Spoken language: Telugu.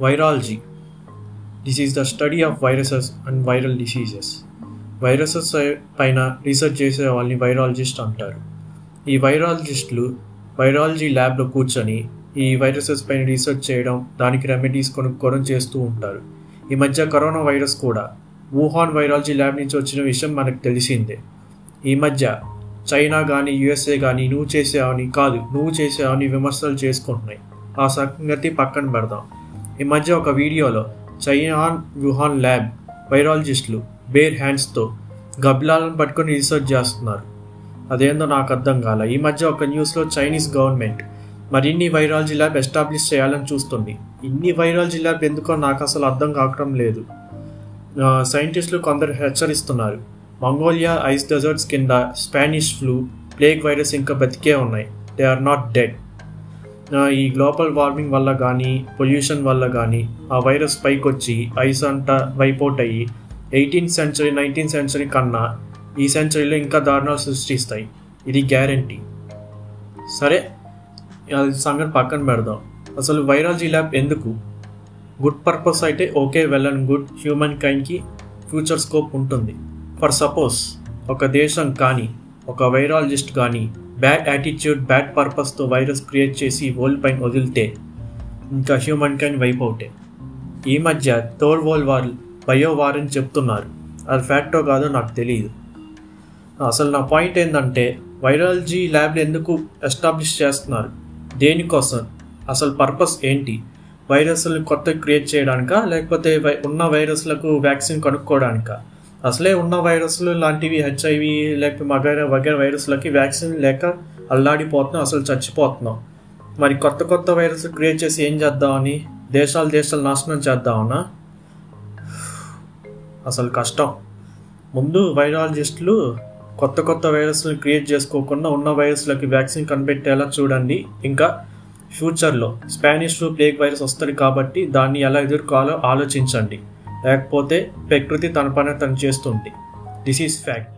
Virology this is the study of viruses and viral diseases viruses పైన రీసెర్చ్ చేసే వాళ్ళని వైరాలజిస్ట్ అంటారు. ఈ వైరాలజిస్టులు వైరాలజీ ల్యాబ్లో కూర్చొని ఈ వైరసెస్ పైన రీసెర్చ్ చేయడం దానికి రెమెడీస్ కొనుక్కోవడం చేస్తూ ఉంటారు. ఈ మధ్య కరోనా వైరస్ కూడా వుహాన్ వైరాలజీ ల్యాబ్ నుంచి వచ్చిన విషయం మనకు తెలిసిందే. ఈ మధ్య చైనా కానీ యుఎస్ఏ కానీ నువ్వు చేసావని కాదు నువ్వు చేసావని విమర్శలు చేసుకుంటున్నాయి. ఆ సంగతి పక్కన పెడదాం. ఈ మధ్య ఒక వీడియోలో చైనాన్ వుహాన్ ల్యాబ్ వైరాలజిస్టులు బేర్ హ్యాండ్స్తో గబ్లాలను పట్టుకొని రీసెర్చ్ చేస్తున్నారు. అదేందో నాకు అర్థం కాల. ఈ మధ్య ఒక న్యూస్లో చైనీస్ గవర్నమెంట్ మరిన్ని వైరాలజీ ల్యాబ్ ఎస్టాబ్లిష్ చేయాలని చూస్తుంది. ఇన్ని వైరాలజీ ల్యాబ్ ఎందుకో నాకు అసలు అర్థం కావటం లేదు. సైంటిస్టులు కొందరు హెచ్చరిస్తున్నారు. మంగోలియా ఐస్ డెజర్ట్స్ కింద స్పానిష్ ఫ్లూ ప్లేగ్ వైరస్ ఇంకా బతికే ఉన్నాయి. They are not dead. ఈ గ్లోబల్ వార్మింగ్ వల్ల కానీ పొల్యూషన్ వల్ల కానీ ఆ వైరస్ పైకి వచ్చి ఐస్ అంట వైపౌట్ అయ్యి ఎయిటీన్త్ సెంచరీ నైన్టీన్త్ సెంచరీ కన్నా ఈ సెంచరీలో ఇంకా దారుణాలు సృష్టిస్తాయి. ఇది గ్యారంటీ. సరే అది సంగతి పక్కన పెడదాం. అసలు వైరాలజీ ల్యాబ్ ఎందుకు? గుడ్ పర్పస్ అయితే okay well and good. Human కైండ్కి future scope ఉంటుంది. ఫర్ సపోజ్ ఒక దేశం కానీ ఒక వైరాలజిస్ట్ కానీ బ్యాడ్ యాటిట్యూడ్ బ్యాడ్ పర్పస్తో వైరస్ క్రియేట్ చేసి వరల్డ్ పైన వదిలితే ఇంకా హ్యూమన్ కైండ్ వైప్ అవుటే. ఈ మధ్య third world war bio war అని చెప్తున్నారు. అది ఫ్యాక్టో కాదో నాకు తెలియదు అసలు నా పాయింట్ ఏంటంటే వైరాలజీ ల్యాబ్లు ఎందుకు ఎస్టాబ్లిష్ చేస్తున్నారు? దేనికోసం? అసలు పర్పస్ ఏంటి? వైరస్లు కొత్త క్రియేట్ చేయడానికా లేకపోతే ఉన్న వైరస్లకు వ్యాక్సిన్ కనుక్కోవడానికా అసలే ఉన్న వైరస్లు లాంటివి హెచ్ఐవి లేకపోతే మగైర వగైర వైరస్లకి వ్యాక్సిన్ లేక అల్లాడిపోతున్నాం అసలు చచ్చిపోతున్నాం. మరి కొత్త కొత్త వైరస్ క్రియేట్ చేసి ఏం చేద్దామని దేశాలు దేశాలు నాశనం చేద్దామన్నా అసలు కష్టం. ముందు వైరాలజిస్టులు కొత్త కొత్త వైరస్లు క్రియేట్ చేసుకోకుండా ఉన్న వైరస్లకి వ్యాక్సిన్ కనిపెట్టేలా చూడండి. ఇంకా ఫ్యూచర్లో స్పానిష్ ఫ్లూ ప్లేగ్ వైరస్ వస్తుంది కాబట్టి దాన్ని ఎలా ఎదుర్కోవాలో ఆలోచించండి. లేకపోతే ప్రకృతి తన పని తను చేస్తుంది. This is fact